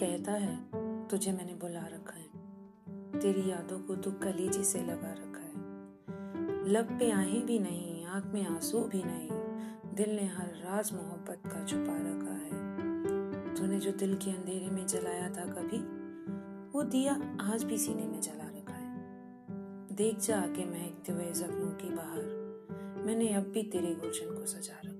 कहता है, तुझे मैंने बुला रखा है। तेरी यादों को तो कलेजी से लगा रखा है। लब पे आहें भी नहीं, आँख में आँसू भी नहीं। दिल ने हर राज मोहब्बत का छुपा रखा है। तूने जो दिल के अंधेरे में जलाया था कभी, वो दिया आज भी सीने में जला रखा है। देख जा आके महकते हुए जख्मों की बाहर। मैंने अब भी तेरे गुलशन को सजा रखा